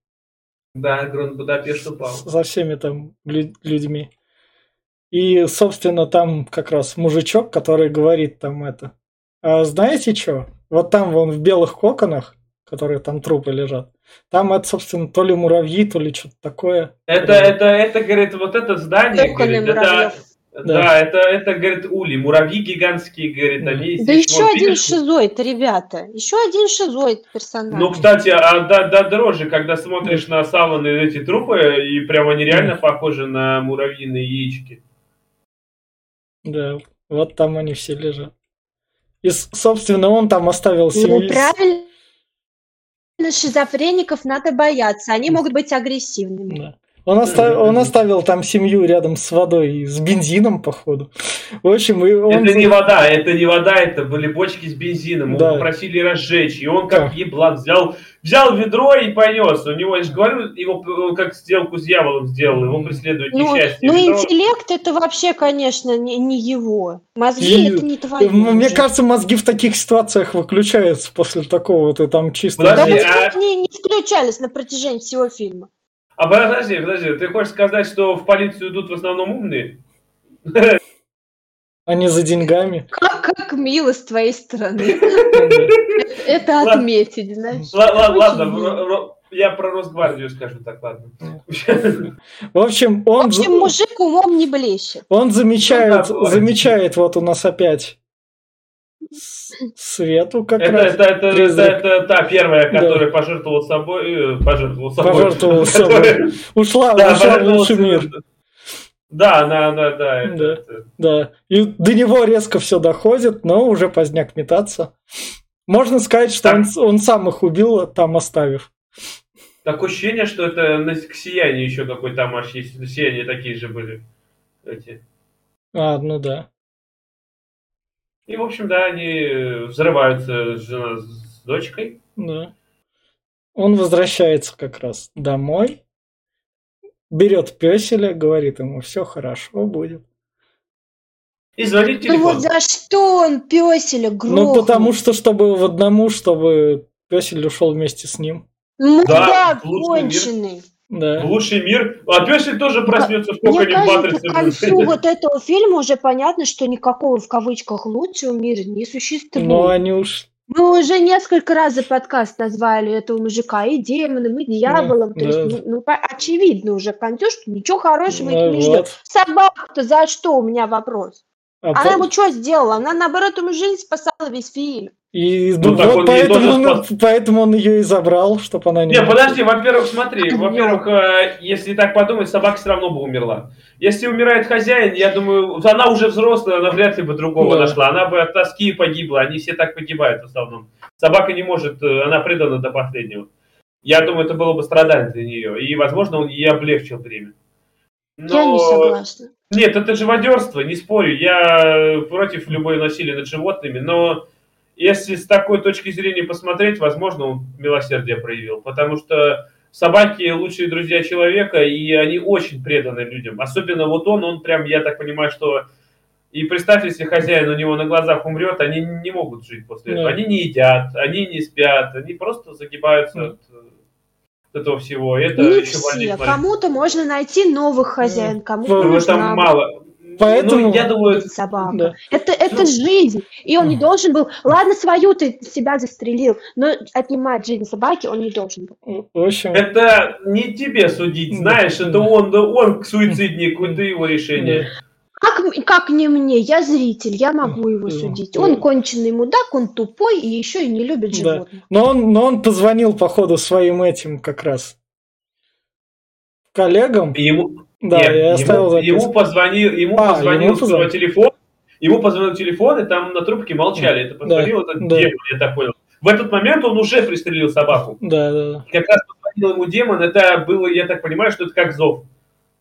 Да, Гранд Будапешт упал. со всеми там лю- людьми. И, собственно, там как раз мужичок, который говорит там это. «А знаете что? Вот там вон в белых коконах, которые там трупы лежат, там это, собственно, то ли муравьи, то ли что-то такое. Это, это, это, говорит, вот это здание, Коконы говорит, это, муравьев. да, это, это, говорит, ули, муравьи гигантские, говорит, есть. Да Если еще вот один видишь- шизоид, ребята. Еще один шизоид персонаж. Ну, кстати, а да, да, дрожи, когда смотришь на саваны эти трупы, и прям они реально похожи на муравьиные яички. Да, вот там они все лежат. И, собственно, он там оставил Ну, семью. правильно, шизофреников надо бояться. Они могут быть агрессивными. Да. Он, оста- он оставил там семью рядом с водой и с бензином, походу. В общем, и он... Это не вода, это не вода, это были бочки с бензином. Его Да. попросили разжечь, и он как Да. еблан взял, взял ведро и понес. У него, я же говорю, его как сделку с дьяволом сделал, его преследует Ну, несчастье. ну, Ведро- интеллект это вообще, конечно, не, не его. Мозги И- это не твои. Мне уже. кажется, мозги в таких ситуациях выключаются после такого. Ты там чисто... Да Подожди, почему а- они не включались на протяжении всего фильма? А подожди, подожди, ты хочешь сказать, что в полицию идут в основном умные? Они за деньгами. Как, как мило с твоей стороны. Это отметить, знаешь. Ладно, я про Росгвардию скажу так, ладно. В общем, В он, общем, мужик умом не блещет. он замечает, Ну замечает вот у нас опять Свету как Это, раз. это, это, это, это та первая, Да. которая пожертвовала собой, э, пожертвовала собой. Пожертвовала Которая- собой. Ушла, Да, ушла в лучший мир. Да, она, да, это- Да. это- Да. И до него резко все доходит, но уже поздняк метаться. Можно сказать, что он, он сам их убил, там оставив. Такое ощущение, что это на, к сиянию еще какой-то амаш есть. На сияние такие же были. Эти. А, ну да. И, в общем, да, они взрываются жена с дочкой. Да. Он возвращается как раз домой, берет песеля, говорит ему, все хорошо будет. И звонит Ну телефон. вот за что он песеля грохнул? Ну, потому что, чтобы в одному, чтобы песель ушел вместе с ним. Лучший мир. конченый. Да. лучший мир. А песель тоже проснется в коконе матрицы. к концу вот этого фильма уже понятно, что никакого в кавычках лучшего мира не существует. Но они уж... Мы уже несколько раз за подкаст назвали этого мужика и демоном, и дьяволом. Да, То есть, да. ну, ну, по- очевидно уже к концу, что ничего хорошего Ну, это не вот. ждет. Собака-то за что у меня вопрос? А Она по- ему что сделала? Она, наоборот, ему жизнь спасала весь фильм. И Ну, ну, вот он поэтому, он, поэтому он ее и забрал, чтобы она не... Не, подожди, во-первых, смотри, во-первых, э, если так подумать, собака все равно бы умерла. Если умирает хозяин, я думаю, она уже взрослая, она вряд ли бы другого Да. нашла. Она бы от тоски погибла, они все так погибают в основном. Собака не может, э, она предана до последнего. Я думаю, это было бы страдание для нее. И, возможно, он ей облегчил время. Я не согласна. Нет, это живодерство, не спорю. Я против любой насилия над животными, но если с такой точки зрения посмотреть, возможно, он милосердие проявил. Потому что собаки лучшие друзья человека, и они очень преданы людям. Особенно вот он, он прям, я так понимаю, что... И представь, если хозяин у него на глазах умрет, они не могут жить после этого. Да. Они не едят, они не спят, они просто загибаются от, от этого всего. Это Не еще все. Кому-то можно найти новых хозяин, кому-то Ну, Ну, нужна это мало. Поэтому- Ну, я думаю, собака. Да. Это, это Ну. жизнь. И он не должен был... Ладно, свою ты себя застрелил, но отнимать жизнь собаки он не должен был. В общем, Это не тебе судить, знаешь, это он, да он суицидник, это его решение. Как, как не мне? Я зритель, я могу его Да. судить. Да. Он конченый мудак, он тупой и еще и не любит Да. животных. но он, но он позвонил, походу, своим этим как раз коллегам. Ему, Да, Нет, я оставил ему, ему позвонил, ему А, позвонил ему с позвонил. телефон, ему позвонил телефон, и там на трубке молчали. Это позвонил этот да. демон, я так понял. В этот момент он уже пристрелил собаку. Да, да, да. Как раз позвонил ему демон, это было, я так понимаю, что это как зов.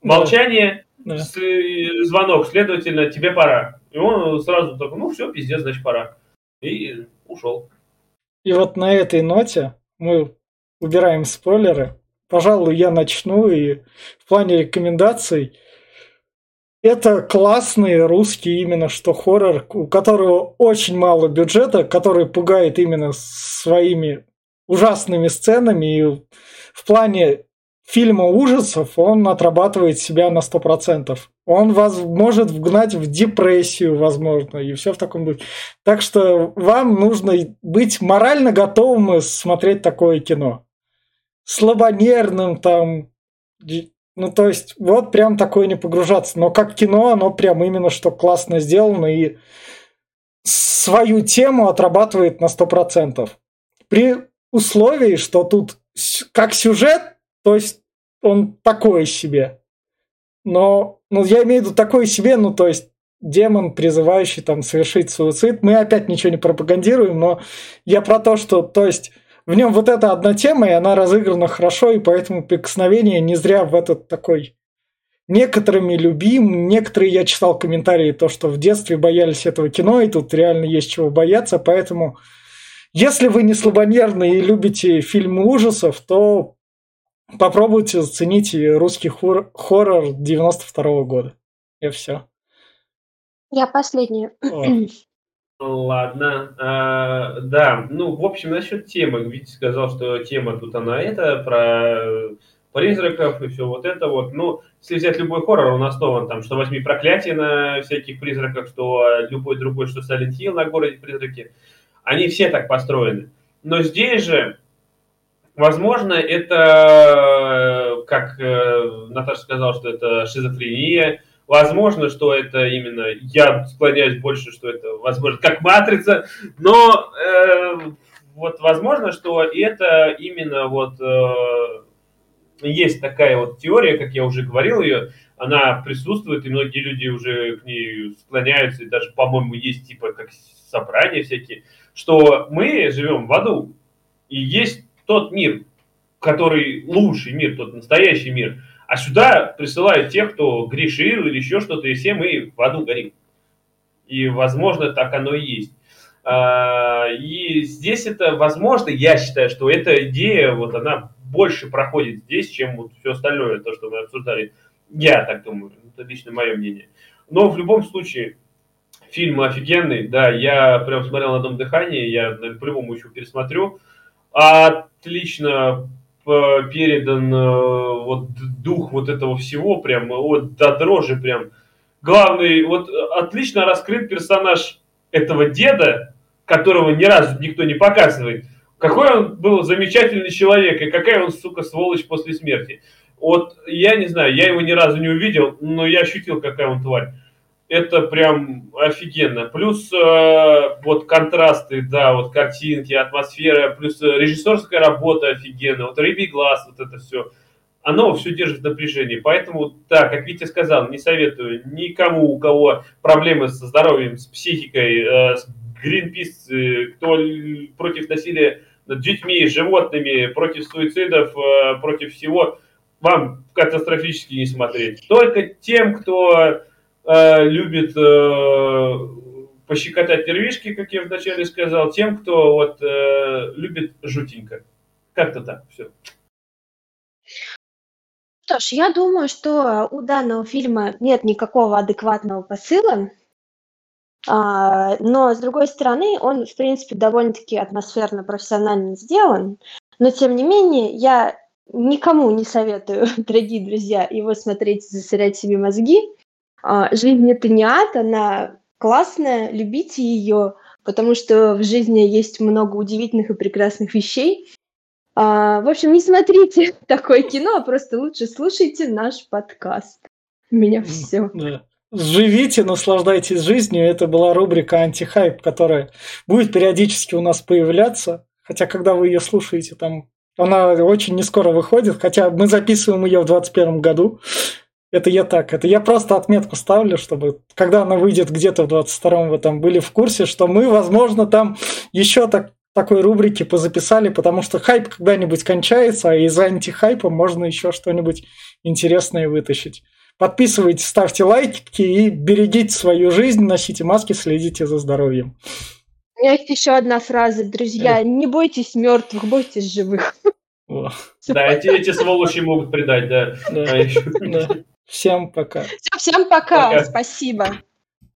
Да. Молчание, Да. с- э, звонок, следовательно, тебе пора. И он сразу такой, ну все, пиздец, значит пора. И ушел. И вот на этой ноте мы убираем спойлеры. Пожалуй, я начну и в плане рекомендаций. Это классный русский именно что хоррор, у которого очень мало бюджета, который пугает именно своими ужасными сценами. И в плане фильма ужасов он отрабатывает себя на 100%. Он вас может вгнать в депрессию, возможно, и все в таком духе. Так что вам нужно быть морально готовым смотреть такое кино. Слабонервным там. Ну, то есть, вот прям такое не погружаться. Но как кино, оно прям именно что классно сделано и свою тему отрабатывает на 100%. При условии, что тут как сюжет, то есть он такой себе. Но, ну, я имею в виду такой себе, ну, то есть демон, призывающий там совершить суицид. Мы опять ничего не пропагандируем, но я про то, что, то есть, в нем вот эта одна тема, и она разыграна хорошо, и поэтому прикосновение не зря в этот такой некоторыми любим. Некоторые, я читал комментарии, то, что в детстве боялись этого кино, и тут реально есть чего бояться, поэтому если вы не слабонервны и любите фильмы ужасов, то попробуйте заценить русский хор- хоррор 92 года. И все. Я последняя. Ладно, А, да, ну, в общем, насчет темы, Витя сказал, что тема тут она это, про призраков и все вот это вот, ну, если взять любой хоррор, он основан там, что возьми проклятие на всяких призраках, что любой другой, что Silent Hill на городе призраки, они все так построены. Но здесь же, возможно, это, как э, Наташа сказала, что это шизофрения, Возможно, что это именно, я склоняюсь больше, что это, возможно, как матрица, но э, вот возможно, что это именно вот э, есть такая вот теория, как я уже говорил ее, она присутствует, и многие люди уже к ней склоняются, и даже, по-моему, есть типа как собрания всякие, что мы живем в аду, и есть тот мир, который лучший мир, тот настоящий мир, а сюда присылают тех, кто грешил или еще что-то, и все мы в аду горим. И, возможно, так оно и есть. А, И здесь это, возможно, я считаю, что эта идея, вот она больше проходит здесь, чем вот все остальное, то, что мы обсуждали. Я так думаю, это лично мое мнение. Но в любом случае, фильм офигенный, да, я прям смотрел на «Дом дыхания», я по-любому еще пересмотрю. Отлично передан э, вот дух вот этого всего, прям вот до дрожи прям. Главный, вот э, отлично раскрыт персонаж этого деда, которого ни разу никто не показывает. Какой он был замечательный человек, и какая он, сука, сволочь после смерти. Вот я не знаю, я его ни разу не увидел, но я ощутил, какая он тварь. Это прям офигенно. Плюс э, вот контрасты, да, вот картинки, атмосфера, плюс э, режиссерская работа офигенная, вот рыбий глаз, вот это все. Оно все держит в напряжении. Поэтому, да, как Витя сказал, не советую никому, у кого проблемы со здоровьем, с психикой, э, с Greenpeace, э, кто против насилия над детьми, животными, против суицидов, э, против всего, вам катастрофически не смотреть. Только тем, кто э, любит э, пощекотать нервишки, как я вначале сказал, тем, кто вот э, любит жутенько. Как-то так, все. Что ж, я думаю, что у данного фильма нет никакого адекватного посыла, а, но, с другой стороны, он, в принципе, довольно-таки атмосферно, профессионально сделан. Но, тем не менее, я никому не советую, дорогие друзья, его смотреть и засорять себе мозги. А, Жизнь – это не ад, она классная, любите ее, потому что в жизни есть много удивительных и прекрасных вещей. А, В общем, не смотрите такое кино, а просто лучше слушайте наш подкаст. У меня все. Да. Живите, наслаждайтесь жизнью. Это была рубрика «Антихайп», которая будет периодически у нас появляться. Хотя, когда вы ее слушаете, там она очень не скоро выходит. Хотя мы записываем ее в 2021 году. Это я так, это я просто отметку ставлю, чтобы когда она выйдет где-то в 22-м, вы там были в курсе, что мы, возможно, там еще так, такой рубрики позаписали, потому что хайп когда-нибудь кончается, а из антихайпа можно еще что-нибудь интересное вытащить. Подписывайтесь, ставьте лайки и берегите свою жизнь, носите маски, следите за здоровьем. У меня есть еще одна фраза, друзья. Не бойтесь мертвых, бойтесь живых. Да, эти, эти сволочи могут предать, да. да. Всем пока. Все, всем пока. пока. Спасибо.